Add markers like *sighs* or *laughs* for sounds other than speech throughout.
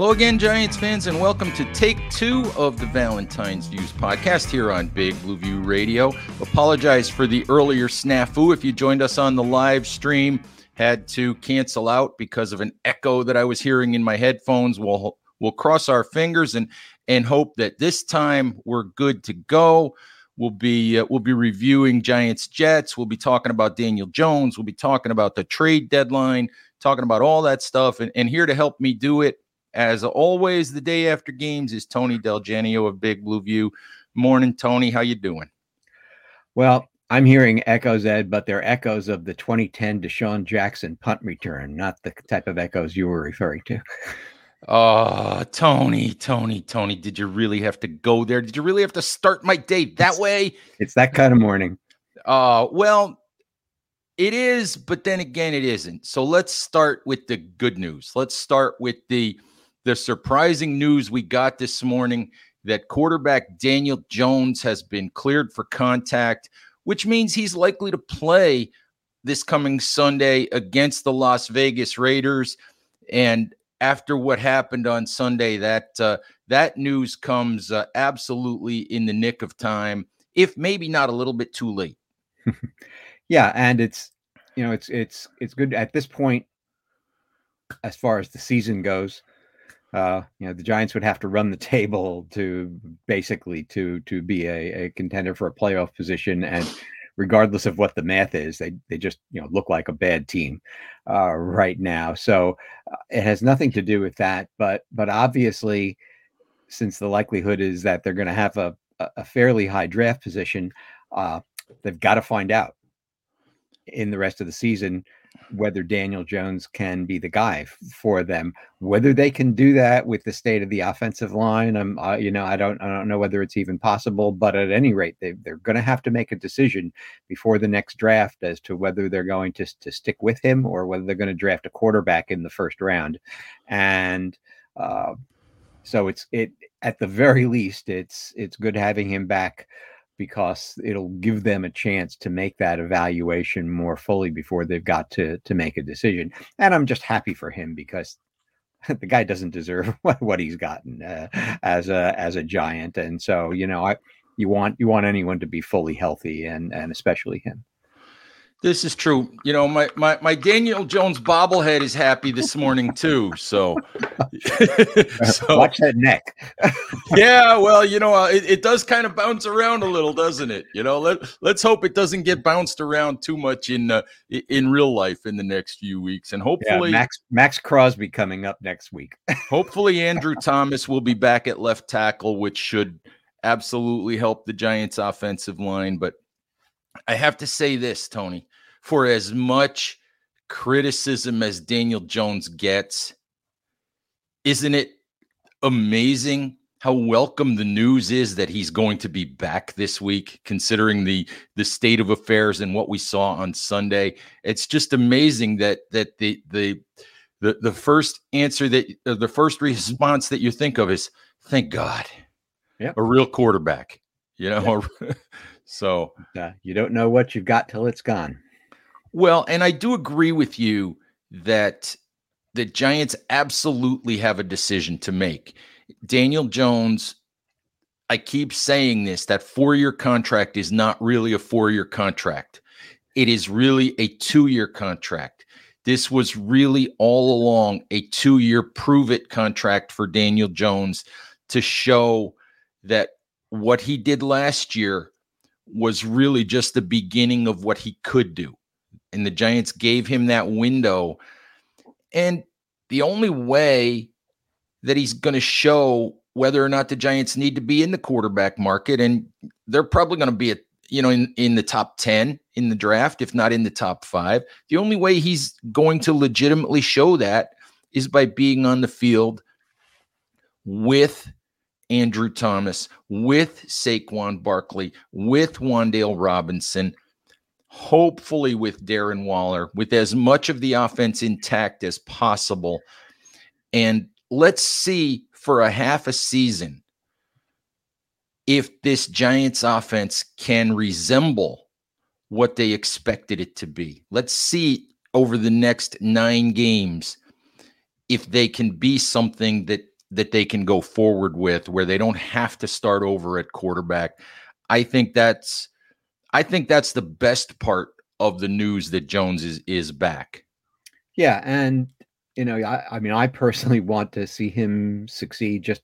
Hello again, Giants fans, and welcome to take two of the Valentine's Views podcast here on Big Blue View Radio. Apologize for the earlier snafu. If you joined us on the live stream, had to cancel out because of an echo that I was hearing in my headphones. We'll we'll cross our fingers and and hope that this time we're good to go. We'll be uh, we'll be reviewing Giants Jets. We'll be talking about Daniel Jones. We'll be talking about the trade deadline, talking about all that stuff. And, and here to help me do it as always, the day after games is Tony DelGenio of Big Blue View. Morning, Tony. How you doing? Well, I'm hearing echoes, Ed, but they're echoes of the 2010 DeSean Jackson punt return, not the type of echoes you were referring to. Oh, Tony, Tony, Tony, did you really have to go there? Did you really have to start my day that way? It's that kind of morning. Uh, well, it is, but then again, it isn't. So let's start with the good news. Let's start with the the surprising news we got this morning that quarterback Daniel Jones has been cleared for contact, which means he's likely to play this coming Sunday against the Las Vegas Raiders. And after what happened on Sunday, that uh, that news comes uh, absolutely in the nick of time, if maybe not a little bit too late. *laughs* yeah, and it's you know it's it's it's good at this point as far as the season goes uh, you know the Giants would have to run the table to basically to to be a, a contender for a playoff position, and regardless of what the math is, they they just you know look like a bad team uh, right now. So uh, it has nothing to do with that, but but obviously, since the likelihood is that they're going to have a a fairly high draft position, uh, they've got to find out in the rest of the season whether Daniel Jones can be the guy for them. Whether they can do that with the state of the offensive line, I'm, uh, you know, I don't, I don't know whether it's even possible. But at any rate, they, they're going to have to make a decision before the next draft as to whether they're going to to stick with him or whether they're going to draft a quarterback in the first round. And uh, so it's it at the very least, it's it's good having him back because it'll give them a chance to make that evaluation more fully before they've got to to make a decision. And I'm just happy for him because *laughs* the guy doesn't deserve what, *laughs* what he's gotten uh, as a as a giant. And so, you know, I you want you want anyone to be fully healthy and and especially him. This is true. You know, my my my Daniel Jones bobblehead is happy this morning too. So, *laughs* so watch that neck. yeah, well, you know, uh, it, it does kind of bounce around a little, doesn't it? You know, let let's hope it doesn't get bounced around too much in uh, in real life in the next few weeks, and hopefully yeah, Maxx Maxx Crosby coming up next week. *laughs* hopefully, Andrew Thomas will be back at left tackle, which should absolutely help the Giants' offensive line, but. I have to say this, Tony for as much criticism as Daniel Jones gets, isn't it amazing how welcome the news is that he's going to be back this week considering the the state of affairs and what we saw on Sunday? It's just amazing that that the the the, the first answer that uh, the first *laughs* response that you think of is thank god yeah a real quarterback you know? *laughs* So uh, you don't know what you've got till it's gone well, and I do agree with you that the Giants absolutely have a decision to make. Daniel Jones I keep saying this that four year contract is not really a four year contract. It is really a two year contract. This was really all along a two year prove it contract for Daniel Jones to show that what he did last year was really just the beginning of what he could do. And the Giants gave him that window. And the only way that he's going to show whether or not the Giants need to be in the quarterback market, and they're probably going to be at you know in in the top 10 in the draft if not in the top 5 the only way he's going to legitimately show that is by being on the field with Andrew Thomas, with Saquon Barkley, with Wan'Dale Robinson, hopefully with Darren Waller, with as much of the offense intact as possible. And let's see for a half a season if this Giants offense can resemble what they expected it to be. Let's see over the next nine games if they can be something that that they can go forward with where they don't have to start over at quarterback. I think that's I think that's the best part of the news that Jones is is back. Yeah, and you know, I, I mean, I personally want to see him succeed. Just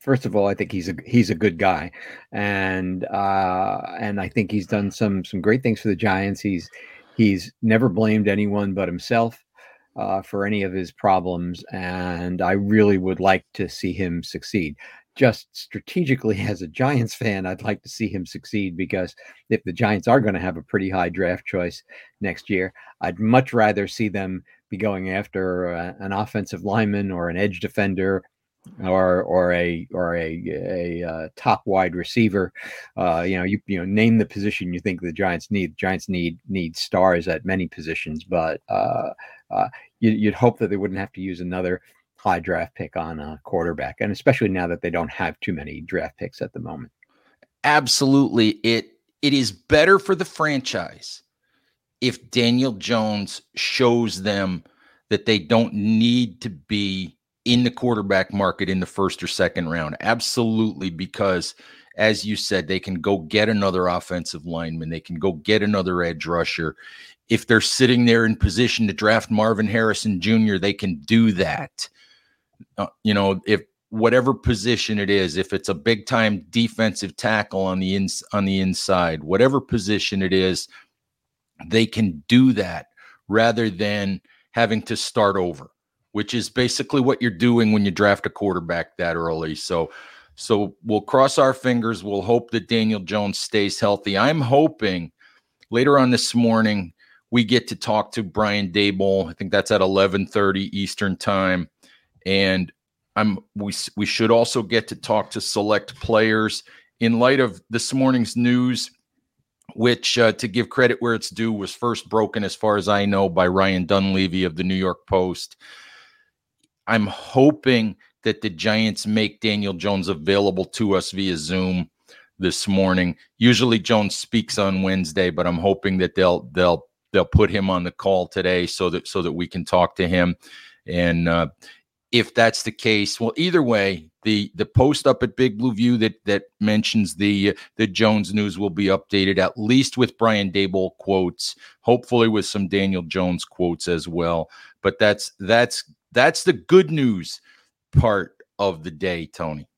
first of all, I think he's a he's a good guy, and uh, and I think he's done some some great things for the Giants. He's he's never blamed anyone but himself uh, for any of his problems, and I really would like to see him succeed. Just strategically, *laughs* as a Giants fan, I'd like to see him succeed because if the Giants are going to have a pretty high draft choice next year, I'd much rather see them be going after uh, an offensive lineman or an edge defender or or a or a a, uh, top wide receiver. Uh, you know, you you know, name the position you think the Giants need. The Giants need need stars at many positions, but uh, uh, you, would hope that they wouldn't have to use another high draft pick on a quarterback, and especially now that they don't have too many draft picks at the moment. Absolutely, it it is better for the franchise if Daniel Jones shows them that they don't need to be in the quarterback market in the first or second round. Absolutely, because as you said, they can go get another offensive lineman, they can go get another edge rusher. If they're sitting there in position to draft Marvin Harrison Jr., they can do that. Uh, you know, if whatever position it is, if it's a big time defensive tackle on the ins on the inside, whatever position it is, they can do that rather than having to start over, which is basically what you're doing when you draft a quarterback that early. So, so we'll cross our fingers. We'll hope that Daniel Jones stays healthy. I'm hoping later on this morning we get to talk to Brian Daboll. I think that's at 11:30 Eastern time, and I'm we we should also get to talk to select players in light of this morning's news which, uh, to give credit where it's due, was first broken, as far as I know, by Ryan Dunleavy of the New York Post. I'm hoping that the Giants make Daniel Jones available to us via Zoom this morning. Usually Jones speaks on Wednesday, but I'm hoping that they'll they'll they'll put him on the call today so that so that we can talk to him. And uh, if that's the case, well, either way, the the post up at Big Blue View that that mentions the the Jones news will be updated at least with Brian Daboll quotes, hopefully with some Daniel Jones quotes as well. But that's that's that's the good news part of the day, Tony.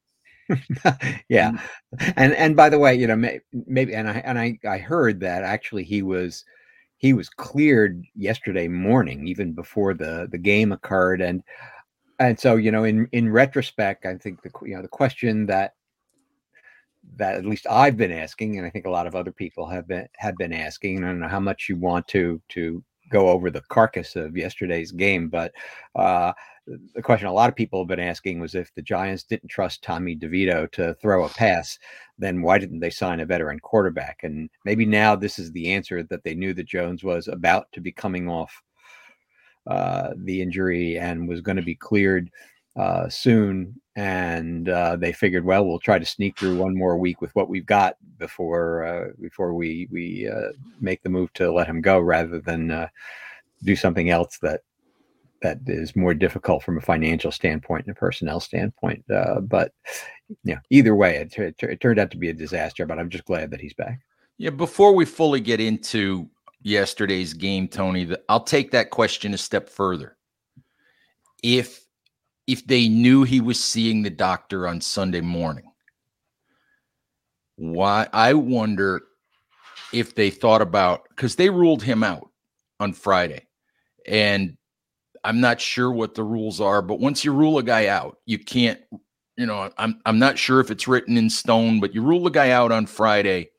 *laughs* yeah, mm. and and by the way, you know maybe and I and I I heard that actually he was he was cleared yesterday morning, even before the the game occurred, and and so you know in in retrospect i think the you know the question that that at least i've been asking and i think a lot of other people have been have been asking i don't know how much you want to to go over the carcass of yesterday's game but uh the question a lot of people have been asking was if the giants didn't trust tommy devito to throw a pass then why didn't they sign a veteran quarterback? And maybe now this is the answer that they knew that jones was about to be coming off uh, the injury and was going to be cleared uh, soon. And uh, they figured, well, we'll try to sneak through one more week with what we've got before uh, before we we uh, make the move to let him go, rather than uh, do something else that that is more difficult from a financial standpoint and a personnel standpoint. Uh, but yeah, either way, it, it, it, turned out to be a disaster. But I'm just glad that he's back. Yeah. Before we fully get into yesterday's game, Tony, I'll take that question a step further. If if they knew he was seeing the doctor on Sunday morning, why I wonder if they thought about because they ruled him out on Friday, and I'm not sure what the rules are, but once you rule a guy out, you can't, you know, I'm I'm not sure if it's written in stone, but you rule a guy out on Friday.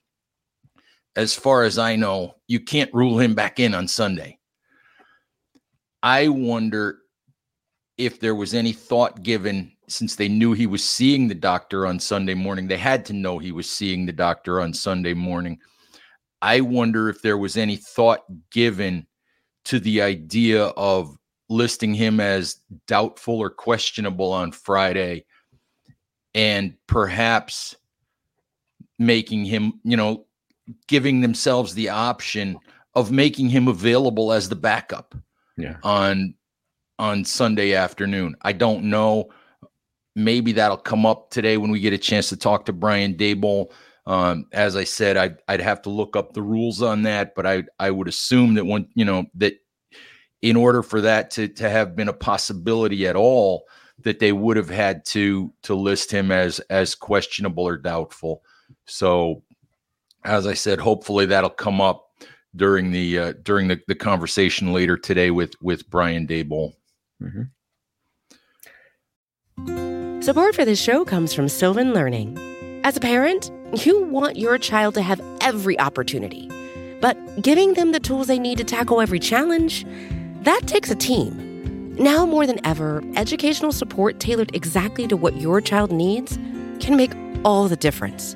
As far as I know, you can't rule him back in on Sunday. I wonder if there was any thought given since they knew he was seeing the doctor on Sunday morning. They had to know he was seeing the doctor on Sunday morning. I wonder if there was any thought given to the idea of listing him as doubtful or questionable on Friday and perhaps making him, you know, giving themselves the option of making him available as the backup yeah. on on Sunday afternoon. I don't know. Maybe that'll come up today when we get a chance to talk to Brian Daboll. Um, as I said, I'd, I'd have to look up the rules on that, but I I would assume that when you know that in order for that to to have been a possibility at all, that they would have had to to list him as as questionable or doubtful. So, as I said, hopefully that'll come up during the uh, during the, the conversation later today with with Brian Daboll. Mm-hmm. Support for this show comes from Sylvan Learning. As a parent, you want your child to have every opportunity, but giving them the tools they need to tackle every challenge that takes a team. Now more than ever, educational support tailored exactly to what your child needs can make all the difference.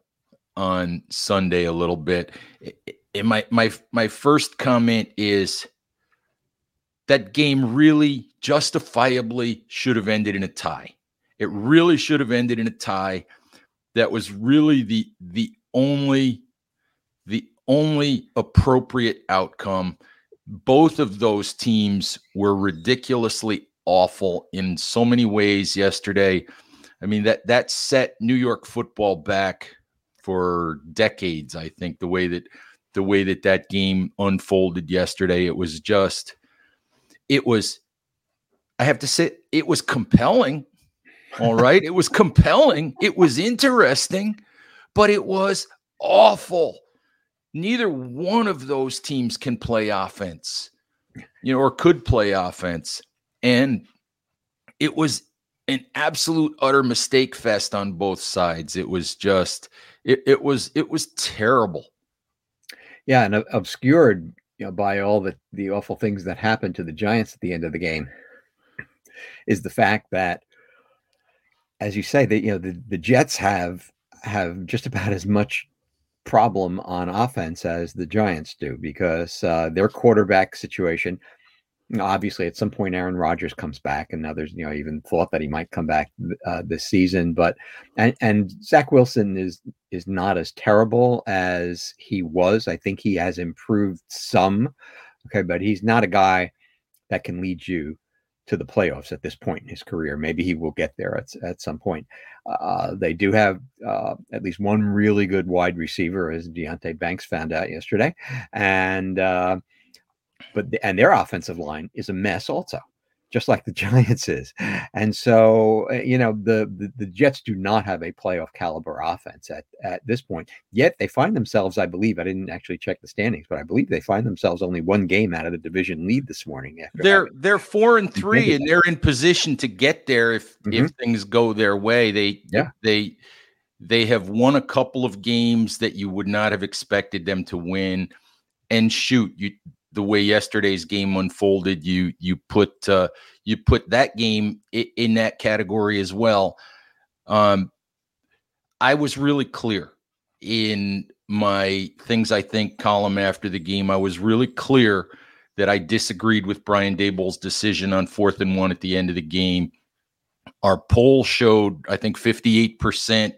on Sunday a little bit. And my my my first comment is that game really justifiably should have ended in a tie. It really should have ended in a tie. That was really the the only the only appropriate outcome. Both of those teams were ridiculously awful in so many ways yesterday. I mean that that set New York football back for decades. I think the way that the way that that game unfolded yesterday, it was just, it was. I have to say, it was compelling. All *laughs* right, it was compelling. It was interesting, but it was awful. Neither one of those teams can play offense, you know, or could play offense. And it was an absolute utter mistake fest on both sides. It was just it, it was it was terrible. Yeah, and obscured you know, by all the the awful things that happened to the Giants at the end of the game is the fact that, as you say, that you know the, the Jets have have just about as much problem on offense as the Giants do because uh, their quarterback situation obviously at some point Aaron Rodgers comes back, and now there's you know even thought that he might come back uh, this season. But and and Zach Wilson is is not as terrible as he was. I think he has improved some. Okay, but he's not a guy that can lead you to the playoffs at this point in his career. Maybe he will get there at, at some point. Uh, they do have uh, at least one really good wide receiver, as Deonte Banks found out yesterday, and uh, but the, and their offensive line is a mess also. just like the *laughs* Giants is. And so, uh, you know, the, the, the Jets do not have a playoff caliber offense at, at this point. Yet they find themselves, I believe, I didn't actually check the standings, but I believe they find themselves only one game out of the division lead this morning. they're they're four and three, and they're in position to get there if mm-hmm. if things go their way. They yeah they they have won a couple of games that you would not have expected them to win. And shoot, you the way yesterday's game unfolded, you you put uh, you put that game in, in that category as well. Um, I was really clear in my things I think column after the game. I was really clear that I disagreed with Brian Daboll's decision on fourth and one at the end of the game. Our poll showed, I think, 58%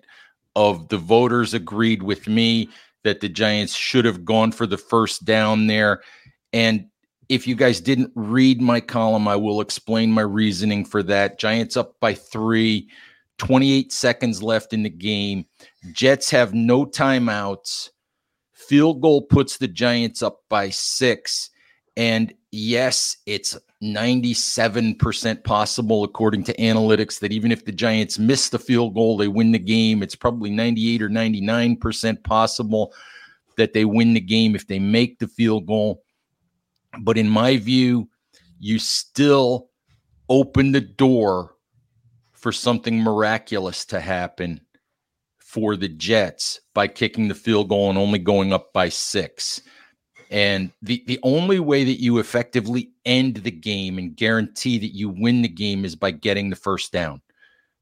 of the voters agreed with me that the Giants should have gone for the first down there. And if you guys didn't read my column, I will explain my reasoning for that. Giants up by three, 28 seconds left in the game. Jets have no timeouts. Field goal puts the Giants up by six. And yes, it's 97% possible, according to analytics, that even if the Giants miss the field goal, they win the game. It's probably 98 or 99% possible that they win the game if they make the field goal. But in my view, you still open the door for something miraculous to happen for the Jets by kicking the field goal and only going up by six. And the, the only way that you effectively end the game and guarantee that you win the game is by getting the first down.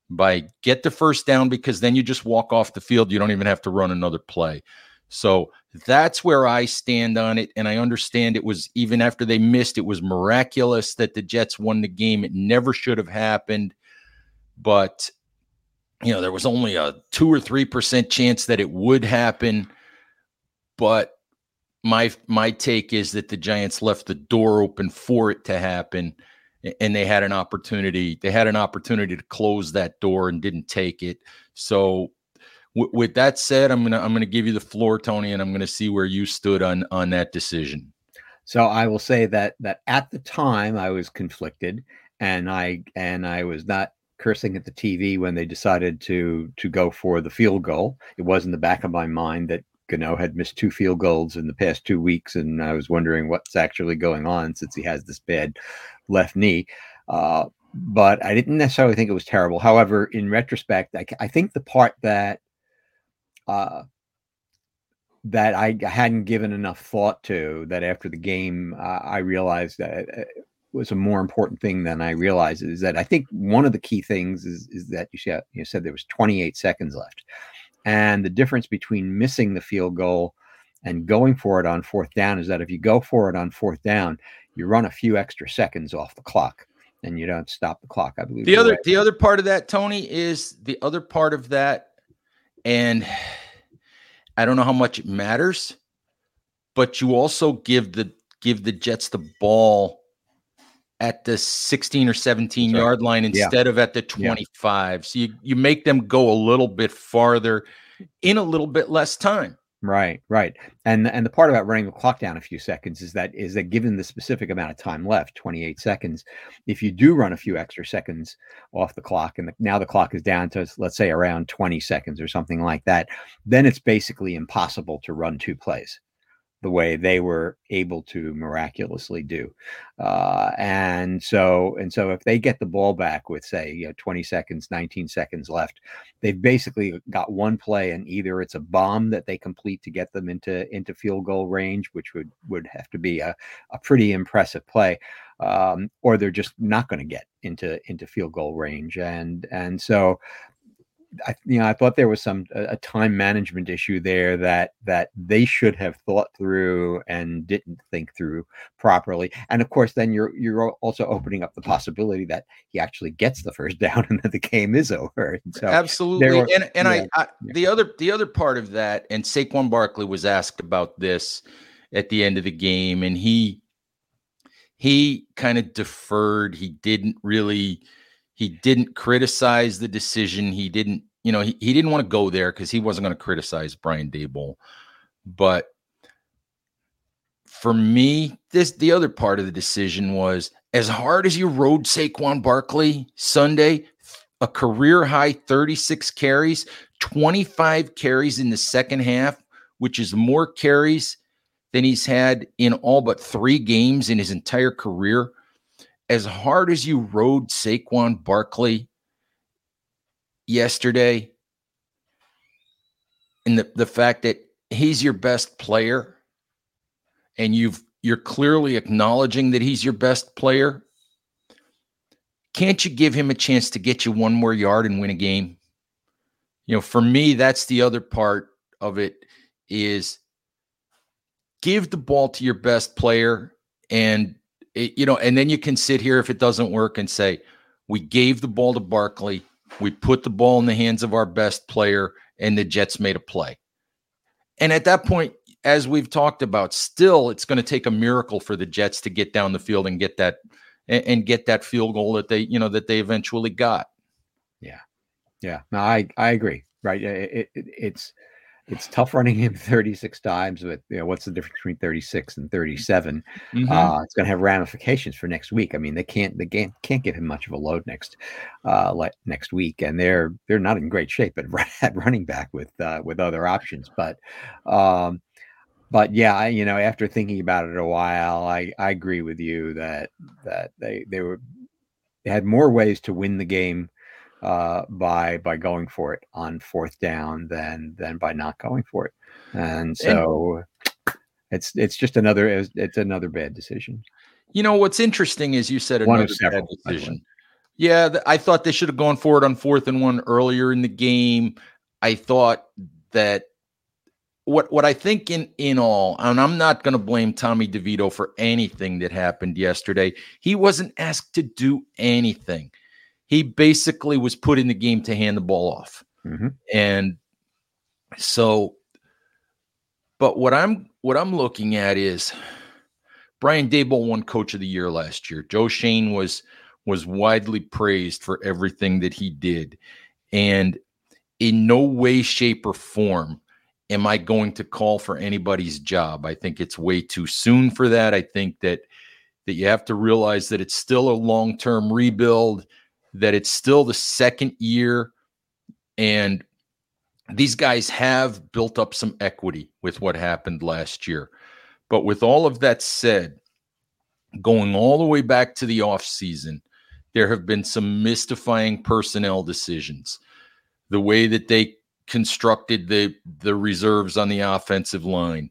By get the first down because then you just walk off the field. You don't even have to run another play. So that's where I stand on it. And I understand it was even after they missed, it was miraculous that the Jets won the game. It never should have happened. But, you know, there was only a two or 3% chance that it would happen. But my my take is that the Giants left the door open for it to happen and they had an opportunity they had an opportunity to close that door and didn't take it so with that said, I'm gonna I'm gonna give you the floor, Tony, and I'm gonna see where you stood on on that decision. So I will say that that at the time I was conflicted, and I and I was not cursing at the TV when they decided to to go for the field goal. It was in the back of my mind that Gano had missed two field goals in the past two weeks, and I was wondering what's actually going on since he has this bad left knee. Uh, but I didn't necessarily think it was terrible. However, in retrospect, I, I think the part that uh, that I hadn't given enough thought to. That after the game, uh, I realized that it was a more important thing than I realized. Is that I think one of the key things is is that you said you said there was 28 seconds left, and the difference between missing the field goal and going for it on fourth down is that if you go for it on fourth down, you run a few extra seconds off the clock and you don't stop the clock. I believe the other the other part of that, Tony, is the other part of that and I don't know how much it matters, but you also give the give the Jets the ball at the 16 or 17 yard line instead yeah. of at the 25. Yeah. So you, you make them go a little bit farther in a little bit less time. Right, right. And and the part about running the clock down a few seconds is that is that given the specific amount of time left, 28 seconds, if you do run a few extra seconds off the clock and the, now the clock is down to let's say around 20 seconds or something like that, then it's basically impossible to run two plays the way they were able to miraculously do. Uh, and so, and so, if they get the ball back with say, you know, 20 seconds, 19 seconds left, they've basically got one play, and either it's a bomb that they complete to get them into into field goal range, which would would have to be a, a pretty impressive play. Um, or they're just not going to get into into field goal range, and and so I, you know, I thought there was some a, time management issue there that that they should have thought through and didn't think through properly. And of course, then you're you're also opening up the possibility that he actually gets the first *laughs* down and that the game is over. So absolutely, were, and and yeah, I, I yeah. the other the other part of that, and Saquon Barkley was asked about this at the end of the game, and he he kind of deferred. He didn't really he didn't criticize the decision. He didn't, you know, he, he didn't want to go there because he wasn't going to criticize Brian Daboll. But for me, this the other part of the decision was as hard as you rode Saquon Barkley Sunday, a career high 36 carries, 25 carries in the second half, which is more carries than he's had in all but three games in his entire career. As hard as you rode Saquon Barkley yesterday, and the, the fact that he's your best player and you've you're clearly acknowledging that he's your best player can't you give him a chance to get you one more yard and win a game? You know for me that's the other part of it is give the ball to your best player and it, you know and then you can sit here if it doesn't work and say we gave the ball to barkley we put the ball in the hands of our best player and the jets made a play and at that point as we've talked about, still it's going to take a miracle for the Jets to get down the field and get that and, and get that field goal that they you know that they eventually got. Yeah, yeah. No, I I agree. Right. It, it, it's it's tough running him *laughs* 36 times, but you know what's the difference between 36 and 37? Mm-hmm. Uh, it's going to have ramifications for next week. I mean, they can't they can't can't give him much of a load next uh like next week, and they're they're not in great shape at, *laughs* at running back with uh, with other options. But um, but yeah, I, you know, after thinking about it a while, I, I agree with you that that they they were they had more ways to win the game uh, by by going for it on fourth down than than by not going for it, and so and, it's it's just another it's, it's, another bad decision. You know what's interesting is you said another several, bad decision. Yeah, I thought they should have gone for it on fourth and one earlier in the game. I thought that what what I think in in all, and I'm not going to blame Tommy DeVito for anything that happened yesterday. He wasn't asked to do anything. He basically was put in the game to hand the ball off, mm-hmm. and so. But what I'm what I'm looking at is Brian Daboll won Coach of the Year last year. Joe Schoen was was widely praised for everything that he did, and in no way, shape, or form am I going to call for anybody's job? I think it's way too soon for that. I think that that you have to realize that it's still a long-term rebuild, that it's still the second year and these guys have built up some equity with what happened last year. But with all of that said, going all the way back to the offseason, there have been some mystifying personnel decisions. The way that they constructed the the reserves on the offensive line,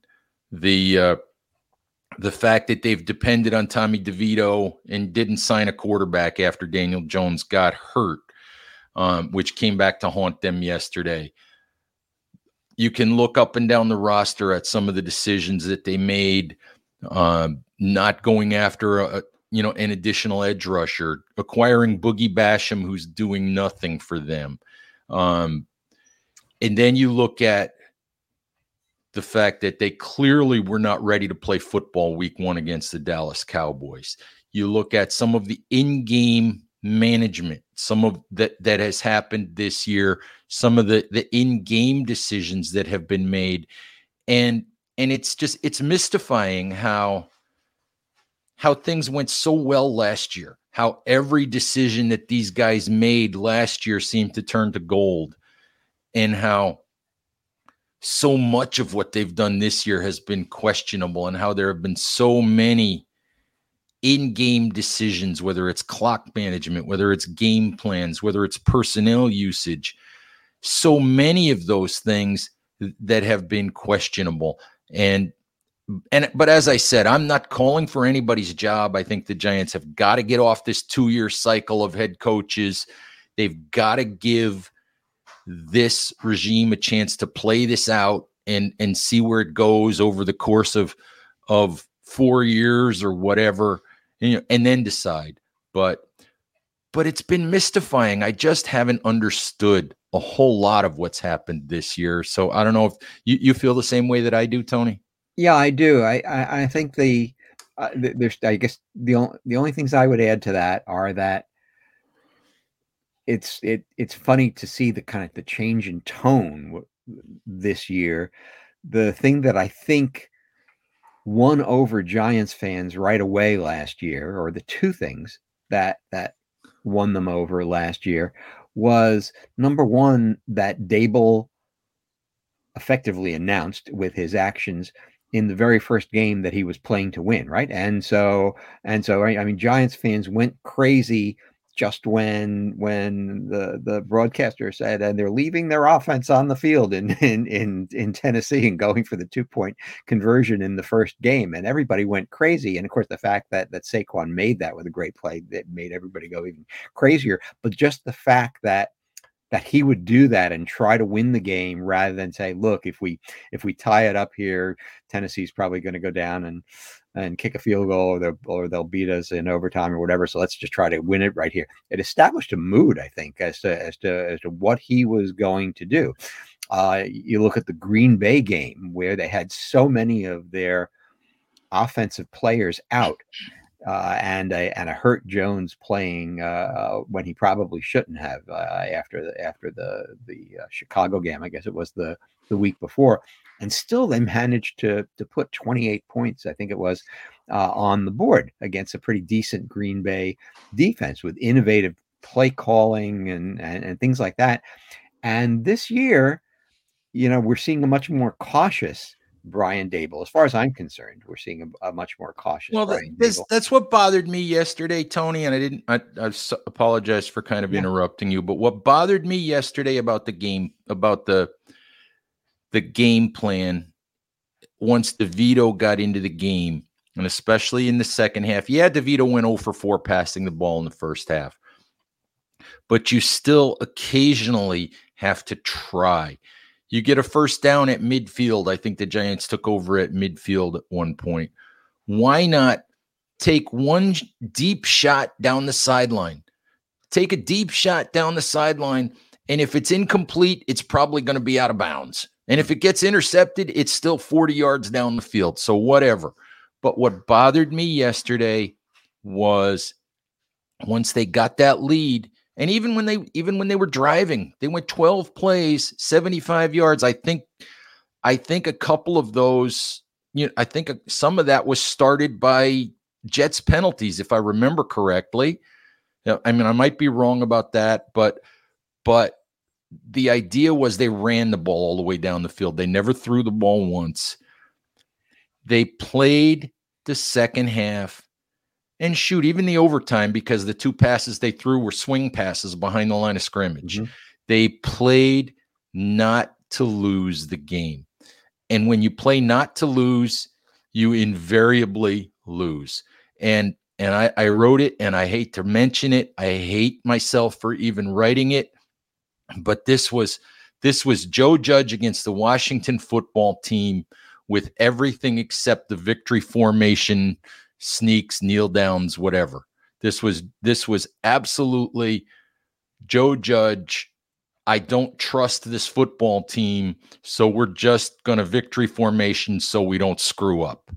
the uh, the fact that they've depended on Tommy DeVito and didn't sign a quarterback after Daniel Jones got hurt, um, which came back to haunt them yesterday. You can look up and down the roster at some of the decisions that they made, um, not going after a, you know an additional edge rusher, acquiring Boogie Basham, who's doing nothing for them. Um, and then you look at the fact that they clearly were not ready to play football week one against the Dallas Cowboys. You look at some of the in game management, some of that that has happened this year, some of the the in game decisions that have been made, and and it's just it's mystifying how how things went so well last year. How every decision that these guys made last year seemed to turn to gold and how so much of what they've done this year has been questionable and how there have been so many in-game decisions whether it's clock management whether it's game plans whether it's personnel usage. So many of those things that have been questionable. And and but as i said i'm not calling for anybody's job. I think the giants have got to get off this two year cycle of head coaches. They've got to give this regime a chance to play this out and and see where it goes over the course of of four years or whatever, and, you know, and then decide. But but it's been mystifying. I just haven't understood a whole lot of what's happened this year. So I don't know if you, you feel the same way that I do, Tony. Yeah, I do. I I, I think the uh, there's I guess the only the only things I would add to that are that it's it it's funny to see the kind of the change in tone this year. The thing that I think won over Giants fans right away last year, or the two things that that won them over last year, was number one that Daboll effectively announced with his actions in the very first game that he was playing to win, right? And so and so I mean Giants fans went crazy just when when the the broadcaster said and they're leaving their offense on the field in *laughs* in in, in Tennessee and going for the two point conversion in the first game. And everybody went crazy. And of course the fact that that Saquon made that with a great play that made everybody go even crazier. But just the fact that that he would do that and try to win the game rather than say look if we if we tie it up here Tennessee's probably going to go down and and kick a field goal or they'll, or they'll beat us in overtime or whatever. So let's just try to win it right here. It established a mood, I think, as to as to as to what he was going to do. Uh, you look at the Green Bay game where they had so many of their offensive players out. Uh, and a and a hurt Jones playing uh, when he probably shouldn't have uh, after the after the the uh, Chicago game. I guess it was the the week before and still they managed to to put 28 points, I think it was, uh, on the board against a pretty decent Green Bay defense with innovative play calling and, and and things like that. And this year, you know, we're seeing a much more cautious Brian Daboll. As far as I'm concerned, we're seeing a, a much more cautious. Well, this, that's what bothered me yesterday, Tony. And I didn't. I, I apologize for kind of yeah. interrupting you, but what bothered me yesterday about the game, about the the game plan once DeVito got into the game, and especially in the second half. Yeah, DeVito went 0 for 4 passing the ball in the first half, but you still occasionally have to try. You get a first down at midfield. I think the Giants took over at midfield at one point. Why not take one deep shot down the sideline? Take a deep shot down the sideline. And if it's incomplete, it's probably going to be out of bounds. And if it gets intercepted, it's still 40 yards down the field. So whatever. But what bothered me yesterday was once they got that lead, and even when they even when they were driving, they went 12 plays, 75 yards. I think I think a couple of those, you know, I think some of that was started by Jets penalties, if I remember correctly. I mean, I might be wrong about that, but but the idea was they ran the ball all the way down the field. They never threw the ball once. They played the second half and shoot, even the overtime, because the two passes they threw were swing passes behind the line of scrimmage. Mm-hmm. They played not to lose the game. And when you play not to lose, you invariably lose. And and I, I wrote it and I hate to mention it. I hate myself for even writing it but this was this was Joe Judge against the Washington football team with everything except the victory formation, sneaks, kneel downs, whatever. This was this was absolutely Joe Judge. I don't trust this football team, so we're just going to victory formation so we don't screw up.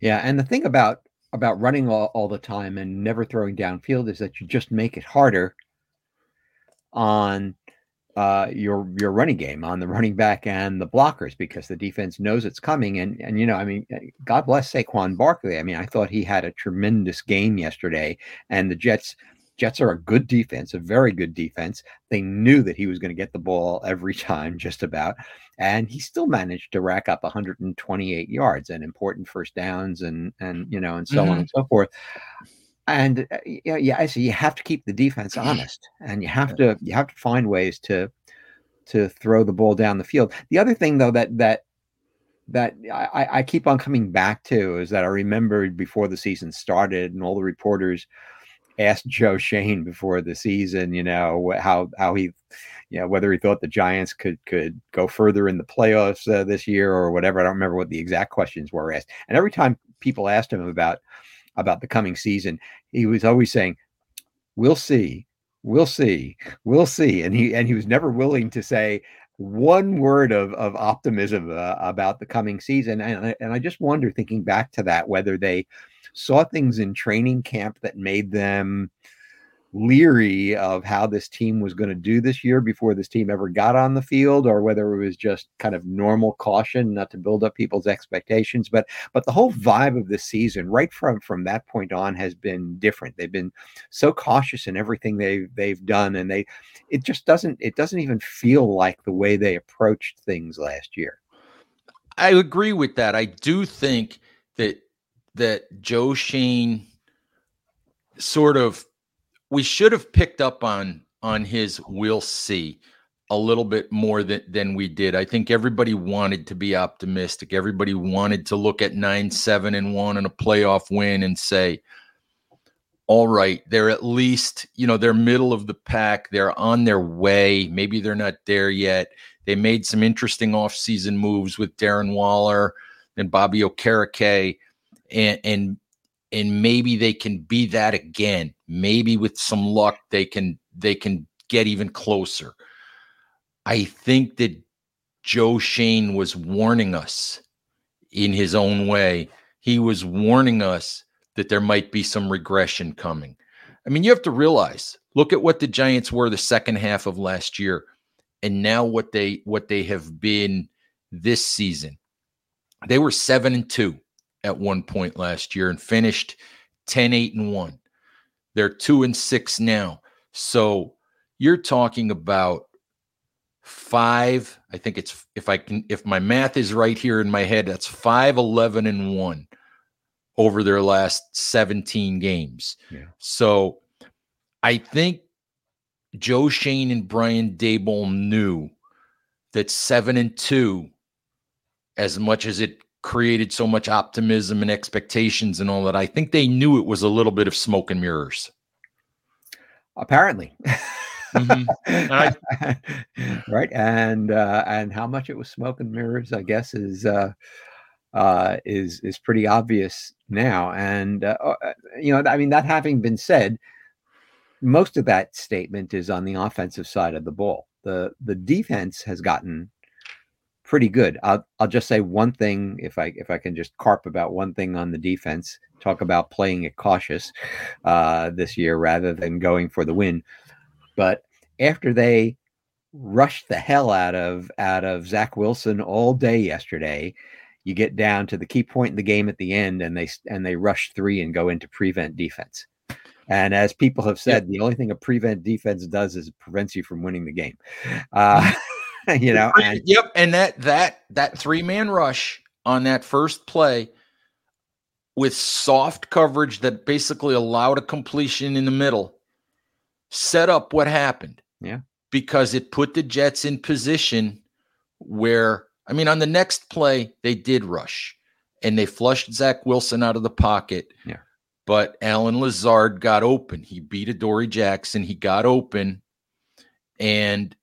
Yeah, and the thing about about running all, all the time and never throwing downfield is that you just make it harder on uh, your your running game on the running back and the blockers because the defense knows it's coming. And and you know, I mean, eh, God bless Saquon Barkley. I mean, I thought he had a tremendous game yesterday, and the Jets. Jets are a good defense, a very good defense. They knew that he was going to get the ball every *laughs* time, just about, and he still managed to rack up 128 yards and important first downs and and you know and so mm-hmm. on and so forth and uh, yeah, yeah, so you have to keep the defense *clears throat* honest, and you have to you have to find ways to to throw the ball down the field. The other thing, though, that that that I, I keep on coming back to is that I remembered before the season started, and all the reporters asked Joe Schoen before the season, you know, how how he, you know, whether he thought the Giants could could go further in the playoffs uh, this year or whatever. I don't remember what the exact questions were asked. And every time people asked him about about the coming season, he was always saying, "We'll see, we'll see, we'll see," and he and he was never willing to say one word of of optimism uh, about the coming season. And and I just wonder, thinking back to that, whether they saw things in training camp that made them leery of how this team was going to do this year before this team ever got on the field or whether it was just kind of normal caution not to build up people's expectations. But but the whole vibe of the season right from from that point on has been different. They've been so cautious in everything they've they've done and they it just doesn't it doesn't even feel like the way they approached things last year. I agree with that. I do think that that Joe Schoen sort of we should have picked up on on his we'll see a little bit more than than we did. I think everybody wanted to be optimistic. Everybody wanted to look at 9 7 and 1 and a playoff win and say all right, they're at least, you know, they're middle of the pack. They're on their way. Maybe they're not there yet. They made some interesting offseason moves with Darren Waller and Bobby Okereke and and and maybe they can be that again. Maybe with some luck they can they can get even closer. I think that Joe Schoen was warning us in his own way. He was warning us that there might be some regression coming. I mean, you have to realize, look at what the Giants were the second half of last year and now what they what they have been this season. They were 7 and 2 at one point last year and finished 10 8 and 1 they're 2 and 6 now. So you're talking about five i think it's if i can if my math is right here in my head that's 5 11 and 1 over their last 17 games. Yeah. so i think joe Schoen and brian Daboll knew that 7 and 2 as much as it created so much optimism and expectations and all that. I think they knew it was a little bit of smoke and mirrors. Apparently. Mm-hmm. I, *laughs* right. And uh, and how much it was smoke and mirrors, I guess, is uh, uh, is is pretty obvious now. And uh, uh, you know, I mean, that having been said, most of that statement is on the offensive side of the ball. The the defense has gotten pretty good. I'll I'll just say one thing if I if I can just carp about one thing on the defense. Talk about playing it cautious uh, this year rather than going for the win. But after they rushed the hell out of out of Zach Wilson all day yesterday, you get down to the key point in the game at the end, and they and they rush three and go into prevent defense. And as people have said, the only thing a prevent defense does is it prevents you from winning the game. *laughs* Uh, *laughs* you know. And, yep, and that that that three man rush on that first play with soft coverage that basically allowed a completion in the middle set up what happened. Yeah. Because it put the Jets in position where I mean on the next play they did rush and they flushed Zach Wilson out of the pocket. Yeah. But Allen Lazard got open. He beat Adoree Jackson. He got open and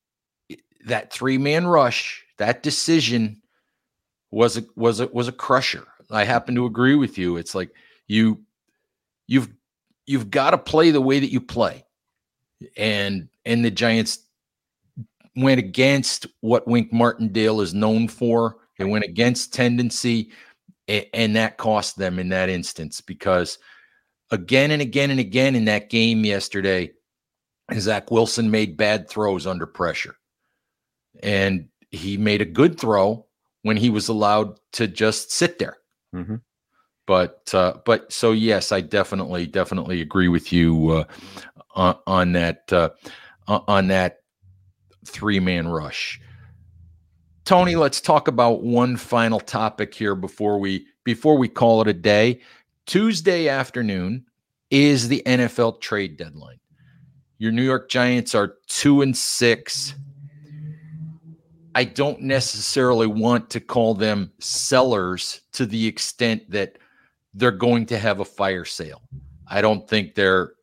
that three man rush, that decision was a, was a, was a crusher. I happen to agree with you. It's like you you've you've got to play the way that you play, and and the Giants went against what Wink Martindale is known for. They went against tendency, and, and that cost them in that instance because again and again and again in that game yesterday, Zach Wilson made bad throws under pressure and he made a good throw when he was allowed to just sit there. Mm-hmm. But uh, but so yes, I definitely definitely agree with you uh, on, on, that uh, on that three man rush. Tony, let's talk about one final topic here before we before we call it a day. Tuesday afternoon is the NFL trade deadline. Your New York Giants are two and six I don't necessarily want to call them sellers to the extent that they're going to have a fire sale. I don't think they're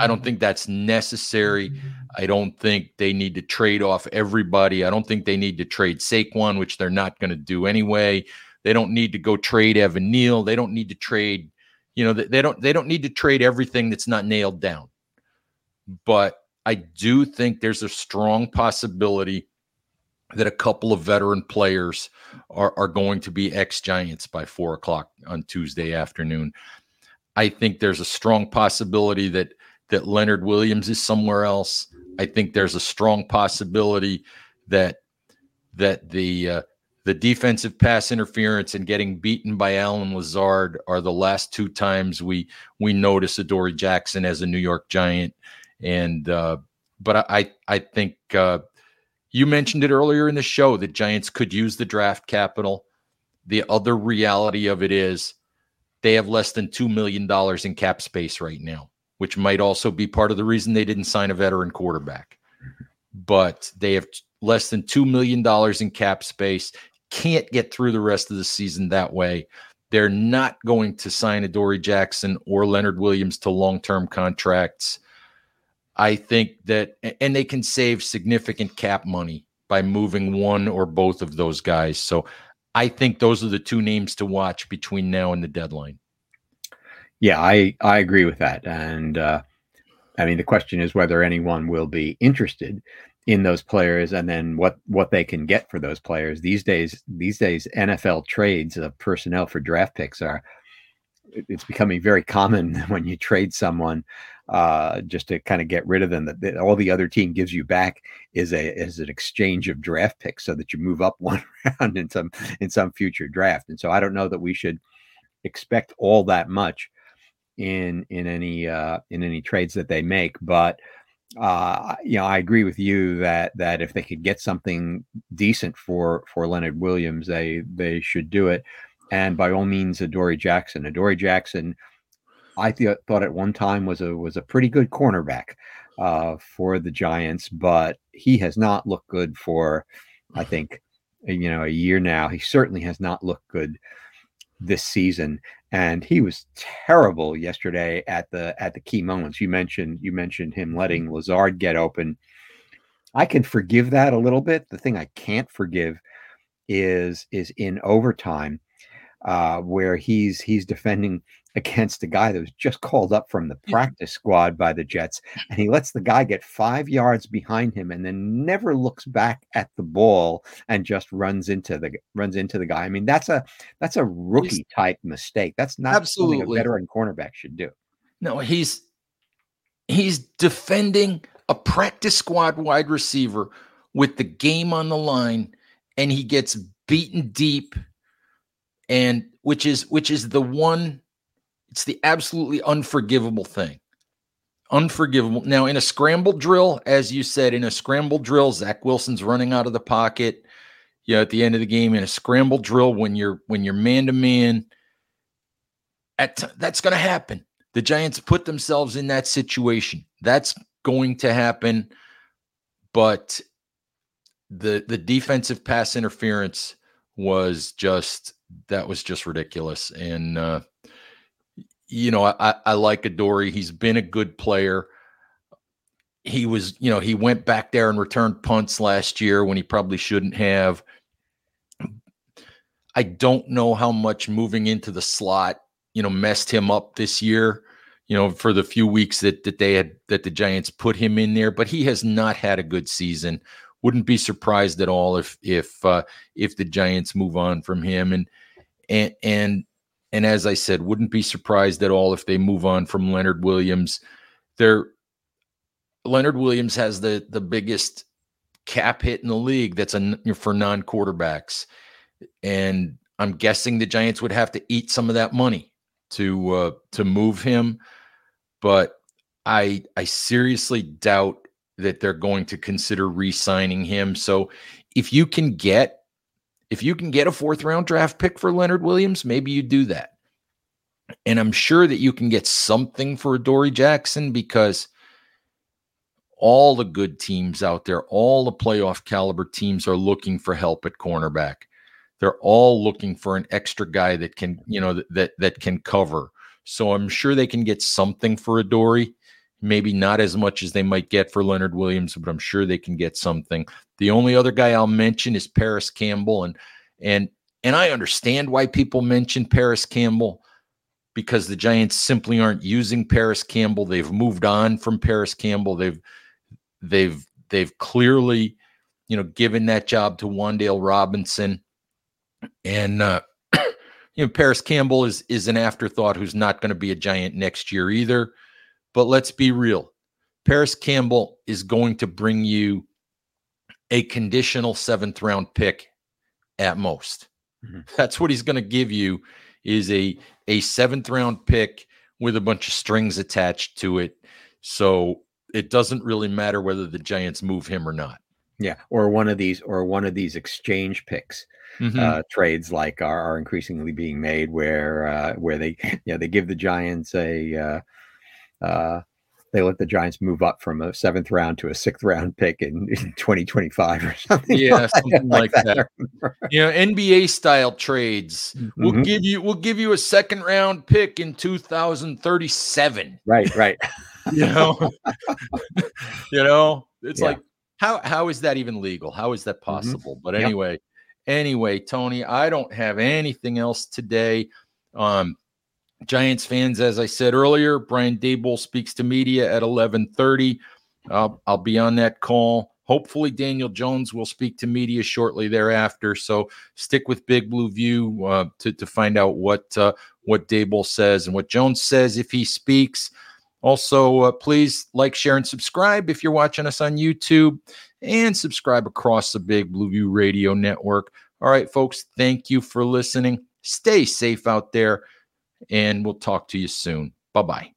I don't think that's necessary. I don't think they need to trade off everybody. I don't think they need to trade Saquon, which they're not going to do anyway. They don't need to go trade Evan Neal. They don't need to trade, you know, they don't they don't need to trade everything that's not nailed down. But I do think there's a strong possibility that a couple of veteran players are, are going to be ex Giants by four o'clock on Tuesday afternoon. I think there's a strong possibility that that Leonard Williams is somewhere else. I think there's a strong possibility that that the uh, the defensive pass interference and getting beaten by Allen Lazard are the last two times we we notice Adoree Jackson as a New York Giant. And uh, but I I think uh, you mentioned it earlier in the show that Giants could use the draft capital. The other reality of it is they have less than two million dollars in cap space right now, which might also be part of the reason they didn't sign a veteran quarterback. But they have less than $2 million in cap space can't get through the rest of the season that way. They're not going to sign Adoree Jackson or Leonard Williams to long term contracts. I think that, and they can save significant cap money by moving one or both of those guys. So I think those are the two names to watch between now and the deadline. Yeah, I, I agree with that. And uh, I mean, the question is whether anyone will be interested in those players and then what what they can get for those players these days these days NFL trades of personnel for draft picks are it's becoming very common *laughs* when you trade someone uh, just to kind of get rid of them that, all the other team gives you back is a is an exchange of draft picks so that you move up *laughs* one round in some in some future draft and so I don't know that we should expect all that much in in any uh, in any trades that they make but uh, you know, I agree with you that that if they could get something decent for for Leonard Williams, they they should do it. And by all means, Adoree Jackson. Adoree Jackson, I th- thought at one time was a was a pretty good cornerback uh, for the Giants, but he has not looked good for, I *sighs* think, you know, a year now. He certainly has not looked good this season and he was terrible yesterday at the at the key moments. You mentioned you mentioned him letting lazard get open. I can forgive that a little bit. The thing i can't forgive is is in overtime uh, where he's he's defending against a guy that was just called up from the practice squad by the Jets, and he lets the guy get five yards behind him, and then never looks back at the ball and just runs into the runs into the guy. I mean, that's a that's a rookie type mistake. That's not absolutely something a veteran cornerback should do. No, he's he's defending a practice squad wide receiver with the game on the line, and he gets beaten deep, and which is which is the one it's the absolutely unforgivable thing. Unforgivable. Now, in a scramble drill, as you said, in a scramble drill, Zach Wilson's running out of the pocket. You know, at the end of the game, in a scramble drill, when you're when you're man to man, at t- that's going to happen. The Giants put themselves in that situation. That's going to happen. But the the defensive pass interference was just that was just ridiculous. And uh, you know, I, I like Adoree. He's been a good player. He was, you know, he went back there and returned punts last year when he probably shouldn't have. I don't know how much moving into the slot, you know, messed him up this year, you know, for the few weeks that that they had that the Giants put him in there, but he has not had a good season. Wouldn't be surprised at all if if uh if the Giants move on from him and and and and as I said, wouldn't be surprised at all if they move on from Leonard Williams. There, Leonard Williams has the the biggest cap hit in the league. That's a for non quarterbacks, and I'm guessing the Giants would have to eat some of that money to uh, to move him. But I I seriously doubt that they're going to consider re-signing him. So if you can get if you can get a fourth round draft pick for Leonard Williams, maybe you do that. And I'm sure that you can get something for Dory Jackson because all the good teams out there, all the playoff caliber teams are looking for help at cornerback. They're all looking for an extra guy that can, you know, that that, can cover. So I'm sure they can get something for Adoree. Maybe not as much as they might get for Leonard Williams, but I'm sure they can get something. The only other guy I'll mention is Parris Campbell, and and and I understand why people mention Parris Campbell because the Giants simply aren't using Parris Campbell. They've moved on from Parris Campbell. They've they've they've clearly, you know, given that job to Wan'Dale Robinson, and uh, *coughs* you know Paris Campbell is is an afterthought who's not going to be a Giant next year either. But let's be real. Parris Campbell is going to bring you a conditional seventh round pick at most. Mm-hmm. That's what he's going to give you is a a seventh round pick with a bunch of strings attached to it. So it doesn't really matter whether the Giants move him or not. Yeah, or one of these or one of these exchange picks. Mm-hmm. Uh, trades like are, are increasingly being made where uh, where they *laughs* yeah they give the Giants a uh, uh they let the Giants move up from a seventh round to a sixth round pick in, in *laughs* 2025 or something. Yeah, like, something like, *laughs* like that. that. you know, NBA style trades. Mm-hmm. We'll give you we'll give you a second round pick in 2037. Right, right. *laughs* you know, you know, it's yeah. like how how is that even legal? How is that mm-hmm. possible? Mm-hmm. But anyway, yep. anyway, Tony, I don't have anything else today. Um, Giants fans, as I said earlier, Brian Daboll speaks to media at 11:30. Uh, I'll be on that call. Hopefully, Daniel Jones will speak to media shortly thereafter. So stick with Big Blue View uh, to to find out what uh, what Daboll says and what Jones says if he speaks. Also, uh, please like, share, and subscribe if you're watching us on YouTube, and subscribe across the Big Blue View Radio Network. All right, folks, thank you for listening. Stay safe out there and we'll talk to you soon. Bye bye.